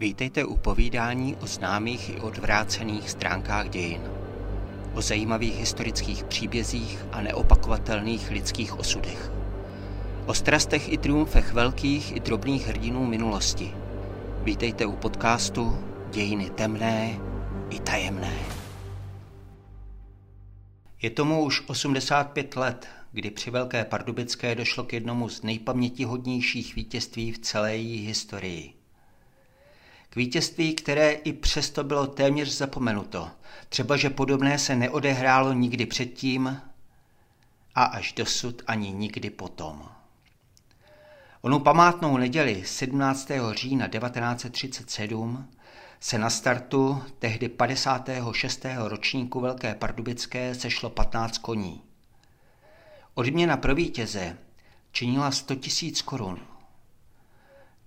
Vítejte u povídání o známých i odvrácených stránkách dějin. O zajímavých historických příbězích a neopakovatelných lidských osudech. O strastech i triumfech velkých i drobných hrdinů minulosti. Vítejte u podcastu Dějiny temné i tajemné. Je tomu už 85 let, kdy při Velké Pardubické došlo k jednomu z nejpamětihodnějších vítězství v celé její historii. K vítězství, které i přesto bylo téměř zapomenuto. Třeba, že podobné se neodehrálo nikdy předtím a až dosud ani nikdy potom. Onu památnou neděli 17. října 1937 se na startu tehdy 56. ročníku Velké Pardubické sešlo 15 koní. Odměna pro vítěze činila 100 000 korun.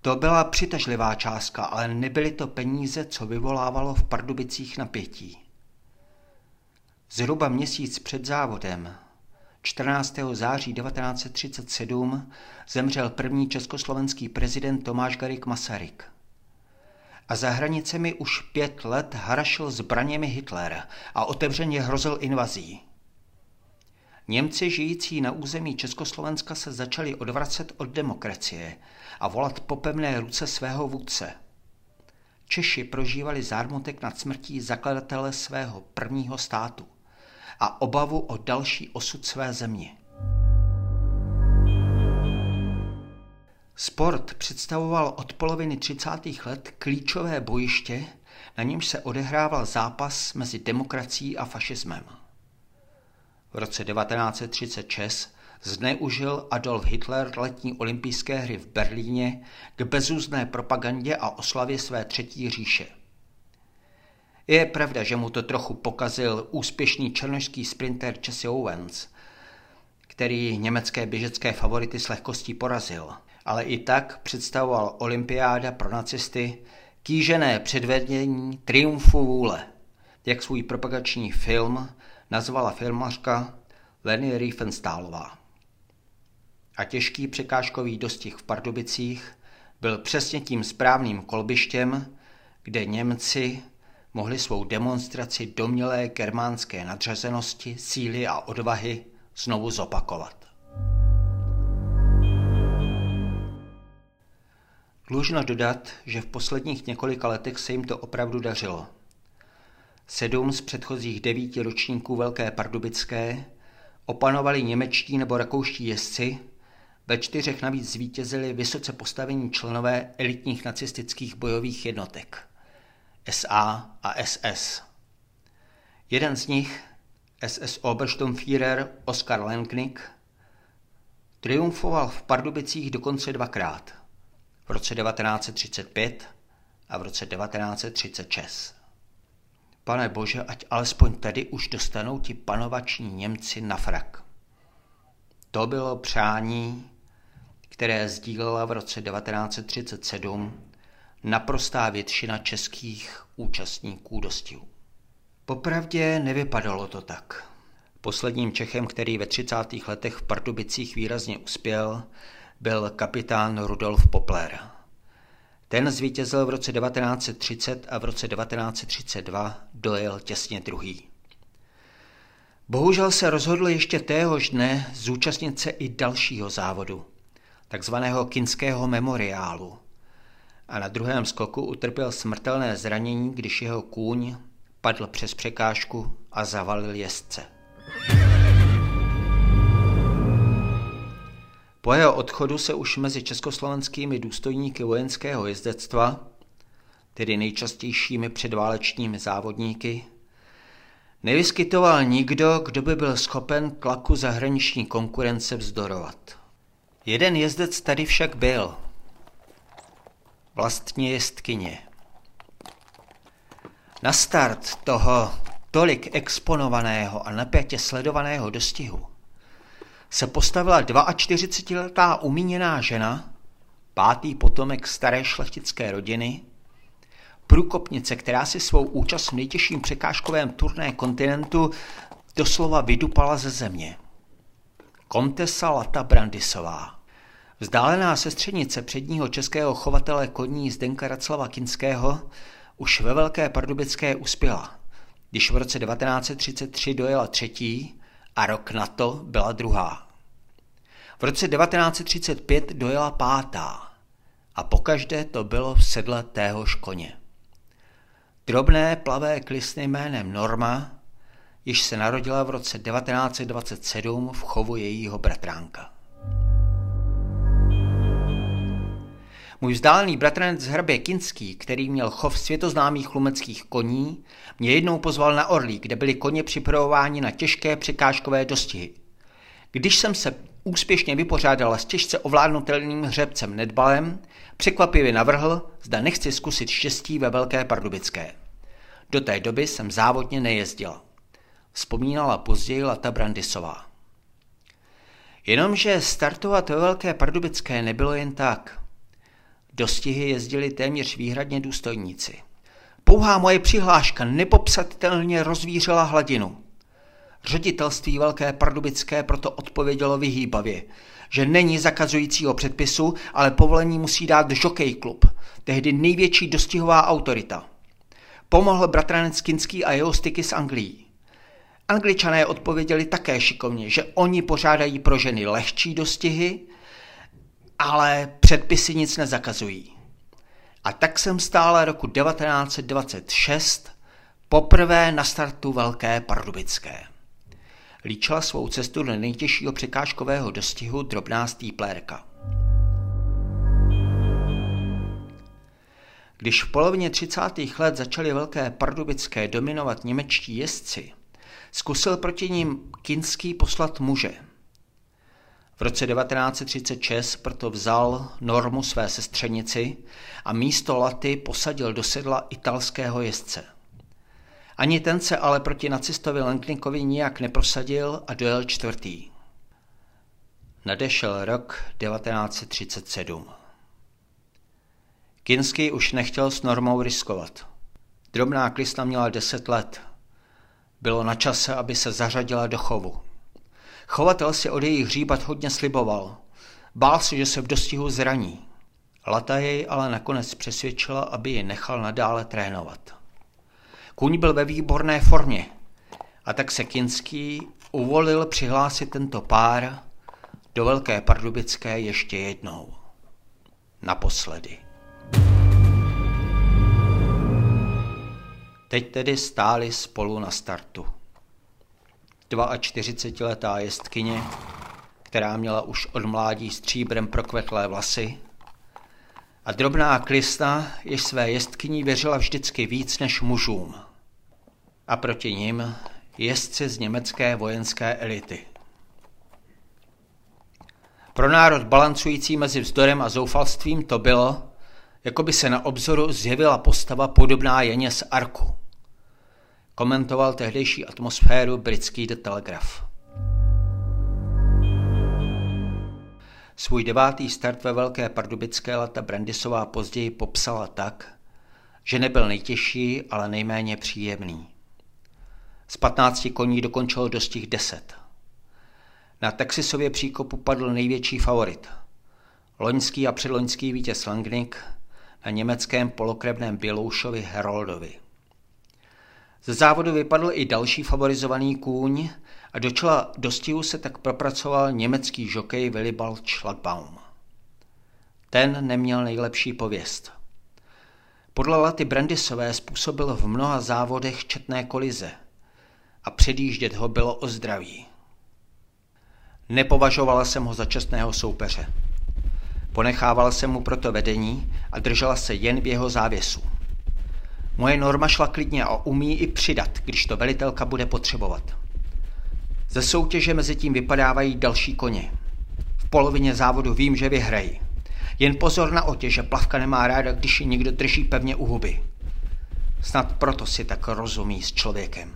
To byla přitažlivá částka, ale nebyly to peníze, co vyvolávalo v Pardubicích napětí. Zhruba měsíc před závodem, 14. září 1937, zemřel první československý prezident Tomáš Garik Masaryk. A za hranicemi už pět let harašil zbraněmi Hitler a otevřeně hrozil invazí. Němci žijící na území Československa se začali odvracet od demokracie a volat po pevné ruce svého vůdce. Češi prožívali zármutek nad smrtí zakladatele svého prvního státu a obavu o další osud své země. Sport představoval od poloviny 30. let klíčové bojiště, na němž se odehrával zápas mezi demokracií a fašismem. V roce 1936 zneužil Adolf Hitler letní olympijské hry v Berlíně k bezúzné propagandě a oslavě své třetí říše. Je pravda, že mu to trochu pokazil úspěšný černožský sprinter Jesse Owens, který německé běžecké favority s lehkostí porazil, ale i tak představoval olympiáda pro nacisty kýžené předvedení triumfu vůle, jak svůj propagační film nazvala filmařka Leni Riefenstahlová. A těžký překážkový dostih v Pardubicích byl přesně tím správným kolbištěm, kde Němci mohli svou demonstraci domělé germánské nadřazenosti, síly a odvahy znovu zopakovat. Dlužno dodat, že v posledních několika letech se jim to opravdu dařilo – Sedm z předchozích devíti ročníků Velké Pardubické opanovali němečtí nebo rakouští jezdci, ve čtyřech navíc zvítězili vysoce postavení členové elitních nacistických bojových jednotek SA a SS. Jeden z nich, SS Obersturmführer Oskar Lenknik, triumfoval v Pardubicích dokonce dvakrát, v roce 1935 a v roce 1936. Pane Bože, ať alespoň tady už dostanou ti panovační Němci na frak. To bylo přání, které sdílela v roce 1937 naprostá většina českých účastníků dostihu. Popravdě nevypadalo to tak. Posledním Čechem, který ve 30. letech v Pardubicích výrazně uspěl, byl kapitán Rudolf Popler. Ten zvítězil v roce 1930 a v roce 1932 dojel těsně druhý. Bohužel se rozhodl ještě téhož dne zúčastnit se i dalšího závodu, takzvaného kinského memoriálu. A na druhém skoku utrpěl smrtelné zranění, když jeho kůň padl přes překážku a zavalil jezdce. Po jeho odchodu se už mezi československými důstojníky vojenského jezdectva, tedy nejčastějšími předválečními závodníky, nevyskytoval nikdo, kdo by byl schopen tlaku zahraniční konkurence vzdorovat. Jeden jezdec tady však byl. Vlastně jezdkyně. Na start toho tolik exponovaného a napětě sledovaného dostihu se postavila 42-letá umíněná žena, pátý potomek staré šlechtické rodiny, průkopnice, která si svou účast v nejtěžším překážkovém turné kontinentu doslova vydupala ze země. Kontesa Lata Brandisová. Vzdálená sestřenice předního českého chovatele koní Zdenka Raclava Kinského už ve Velké Pardubické uspěla, když v roce 1933 dojela třetí a rok na to byla druhá. V roce 1935 dojela pátá a pokaždé to bylo v sedle téhož koně. Drobné plavé klisny jménem Norma, již se narodila v roce 1927 v chovu jejího bratránka. Můj vzdálený bratranec Hrbě Kinský, který měl chov světoznámých lumeckých koní, mě jednou pozval na Orlí, kde byli koně připravováni na těžké překážkové dostihy. Když jsem se úspěšně vypořádala s těžce ovládnutelným hřebcem Nedbalem, překvapivě navrhl, zda nechci zkusit štěstí ve Velké Pardubické. Do té doby jsem závodně nejezdila. Vzpomínala později Lata Brandisová. Jenomže startovat ve Velké Pardubické nebylo jen tak – Dostihy jezdili téměř výhradně důstojníci. Pouhá moje přihláška nepopsatelně rozvířila hladinu. Ředitelství Velké Pardubické proto odpovědělo vyhýbavě, že není zakazujícího předpisu, ale povolení musí dát Jockey klub, tehdy největší dostihová autorita. Pomohl bratranec Kinský a jeho styky s Anglií. Angličané odpověděli také šikovně, že oni pořádají pro ženy lehčí dostihy ale předpisy nic nezakazují. A tak jsem stále roku 1926 poprvé na startu Velké Pardubické. Líčila svou cestu do nejtěžšího překážkového dostihu drobná stýplérka. Když v polovině 30. let začaly Velké Pardubické dominovat němečtí jezdci, zkusil proti ním Kinský poslat muže – v roce 1936 proto vzal normu své sestřenici a místo laty posadil do sedla italského jezdce. Ani ten se ale proti nacistovi Lenknikovi nijak neprosadil a dojel čtvrtý. Nadešel rok 1937. Kinský už nechtěl s normou riskovat. Drobná klisna měla deset let. Bylo na čase, aby se zařadila do chovu. Chovatel si od jejich hříbat hodně sliboval. Bál se, že se v dostihu zraní. Lata jej ale nakonec přesvědčila, aby ji nechal nadále trénovat. Kůň byl ve výborné formě a tak se Kinský uvolil přihlásit tento pár do Velké Pardubické ještě jednou. Naposledy. Teď tedy stáli spolu na startu. 42-letá jestkyně, která měla už od mládí stříbrem prokvetlé vlasy, a drobná klisna, jež své jestkyní věřila vždycky víc než mužům. A proti ním jezdci z německé vojenské elity. Pro národ balancující mezi vzdorem a zoufalstvím to bylo, jako by se na obzoru zjevila postava podobná Jeně z Arku komentoval tehdejší atmosféru britský The Telegraph. Svůj devátý start ve Velké Pardubické lata Brandisová později popsala tak, že nebyl nejtěžší, ale nejméně příjemný. Z 15 koní dokončil dostih 10. Na Texasově příkopu padl největší favorit. Loňský a předloňský vítěz Langnick na německém polokrebném Běloušovi Heroldovi. Ze závodu vypadl i další favorizovaný kůň a do čela dostihu se tak propracoval německý žokej Willibald Schlagbaum. Ten neměl nejlepší pověst. Podle Laty Brandisové způsobil v mnoha závodech četné kolize a předjíždět ho bylo o zdraví. Nepovažovala jsem ho za čestného soupeře. Ponechávala jsem mu proto vedení a držela se jen v jeho závěsu. Moje norma šla klidně a umí i přidat, když to velitelka bude potřebovat. Ze soutěže mezi tím vypadávají další koně. V polovině závodu vím, že vyhrají. Jen pozor na otě, že plavka nemá ráda, když ji někdo drží pevně u huby. Snad proto si tak rozumí s člověkem.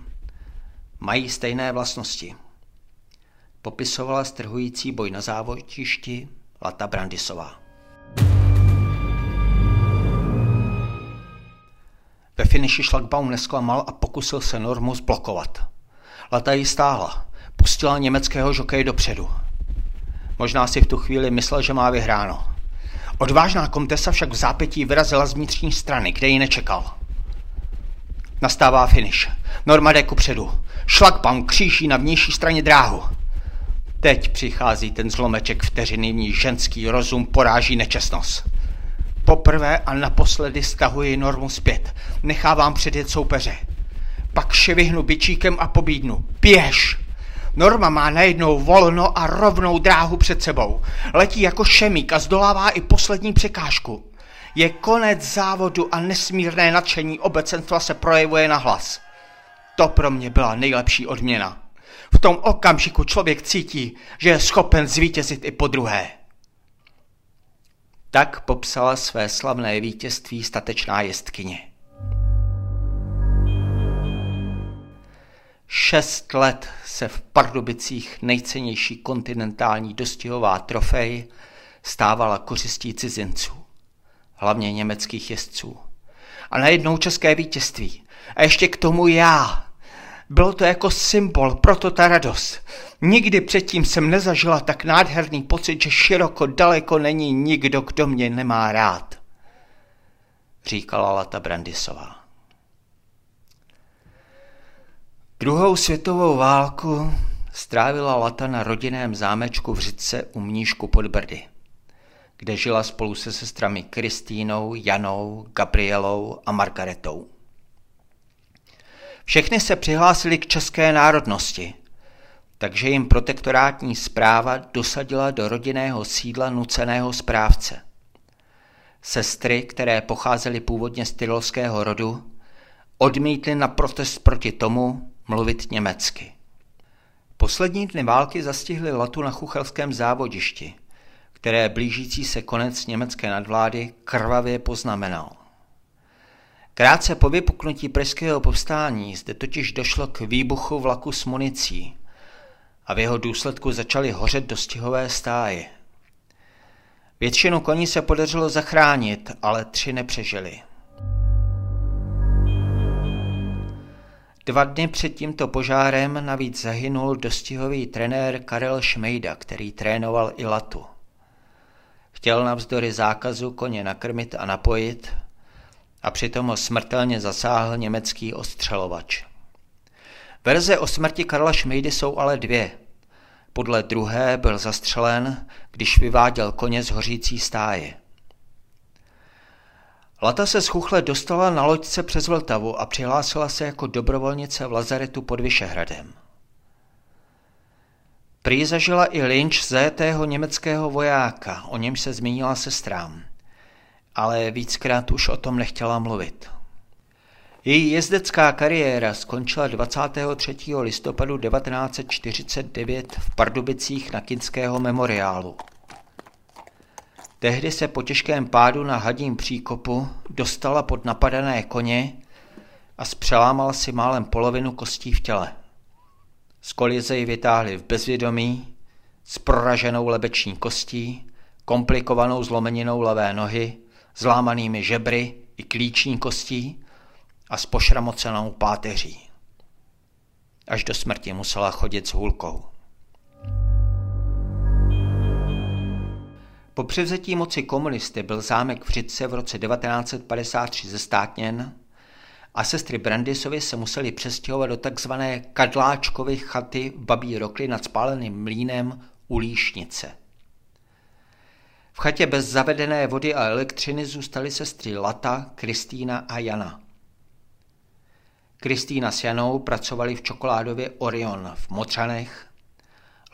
Mají stejné vlastnosti. Popisovala strhující boj na závodišti Lata Brandisová. Ve finiši šlagbaum nesklamal a pokusil se Normu zblokovat. Lata ji stáhla. Pustila německého žokej dopředu. Možná si v tu chvíli myslel, že má vyhráno. Odvážná komtesa však v zápětí vyrazila z vnitřní strany, kde ji nečekal. Nastává finish. Norma jde kupředu. Šlagbaum kříží na vnější straně dráhu. Teď přichází ten zlomeček vteřiny, v ní ženský rozum poráží nečestnost. Poprvé a naposledy stahuji normu zpět. Nechávám předjet soupeře. Pak ševihnu bičíkem a pobídnu. Běž! Norma má najednou volno a rovnou dráhu před sebou. Letí jako šemík a zdolává i poslední překážku. Je konec závodu a nesmírné nadšení obecenstva se projevuje na hlas. To pro mě byla nejlepší odměna. V tom okamžiku člověk cítí, že je schopen zvítězit i po druhé. Tak popsala své slavné vítězství statečná jestkyně. Šest let se v Pardubicích nejcennější kontinentální dostihová trofej stávala kořistí cizinců, hlavně německých jezdců. A najednou české vítězství. A ještě k tomu já. Bylo to jako symbol, proto ta radost. Nikdy předtím jsem nezažila tak nádherný pocit, že široko daleko není nikdo, kdo mě nemá rád. Říkala Lata Brandisová. Druhou světovou válku strávila Lata na rodinném zámečku v Řitce u Mnížku pod Brdy, kde žila spolu se sestrami Kristýnou, Janou, Gabrielou a Margaretou. Všechny se přihlásili k české národnosti, takže jim protektorátní zpráva dosadila do rodinného sídla nuceného správce. Sestry, které pocházely původně z tyrolského rodu, odmítly na protest proti tomu mluvit německy. Poslední dny války zastihly Latu na chuchelském závodišti, které blížící se konec německé nadvlády krvavě poznamenal. Krátce po vypuknutí pražského povstání zde totiž došlo k výbuchu vlaku s municí a v jeho důsledku začaly hořet dostihové stáje. Většinu koní se podařilo zachránit, ale tři nepřežili. Dva dny před tímto požárem navíc zahynul dostihový trenér Karel Šmejda, který trénoval i Latu. Chtěl navzdory zákazu koně nakrmit a napojit a přitom ho smrtelně zasáhl německý ostřelovač. Verze o smrti Karla Šmejdy jsou ale dvě. Podle druhé byl zastřelen, když vyváděl koně z hořící stáje. Lata se z Chuchle dostala na loďce přes Vltavu a přihlásila se jako dobrovolnice v lazaretu pod Vyšehradem. Prý zažila i lynč zajetého německého vojáka, o něm se zmínila sestrám, ale víckrát už o tom nechtěla mluvit. Její jezdecká kariéra skončila 23. listopadu 1949 v Pardubicích na Kinského memoriálu. Tehdy se po těžkém pádu na hadím příkopu dostala pod napadené koně a zpřelámala si málem polovinu kostí v těle. Z kolize ji vytáhli v bezvědomí, s proraženou lebeční kostí, komplikovanou zlomeninou levé nohy, zlámanými žebry i klíční kostí a s pošramocenou páteří. Až do smrti musela chodit s hůlkou. Po převzetí moci komunisty byl zámek v Řitce v roce 1953 zestátněn a sestry Brandisovy se museli přestěhovat do takzvané Kadláčkovy chaty v Babí Rokli nad spáleným mlínem u Líšnice. V chatě bez zavedené vody a elektřiny zůstaly sestry Lata, Kristýna a Jana. Kristýna s Janou pracovali v čokoládově Orion v Motřanech,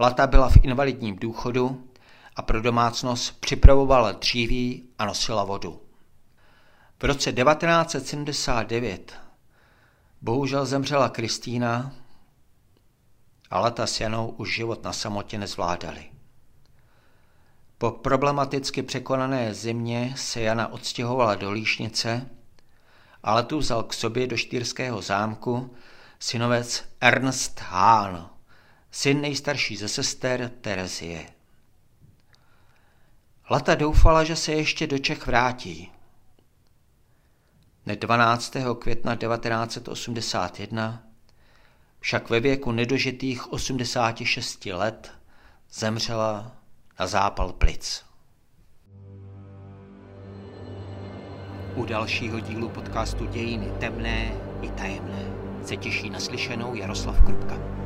Lata byla v invalidním důchodu a pro domácnost připravovala dříví a nosila vodu. V roce 1979 bohužel zemřela Kristýna a Lata s Janou už život na samotě nezvládali. Po problematicky překonané zimě se Jana odstěhovala do Líšnice, ale tu vzal k sobě do štýrského zámku synovec Ernst Hahn, syn nejstarší ze sester Terezie. Lata doufala, že se ještě do Čech vrátí. Dne 12. května 1981 však ve věku nedožitých 86 let zemřela na zápal plic. U dalšího dílu podcastu Dějiny temné i tajemné se těší naslyšenou Jaroslav Krupka.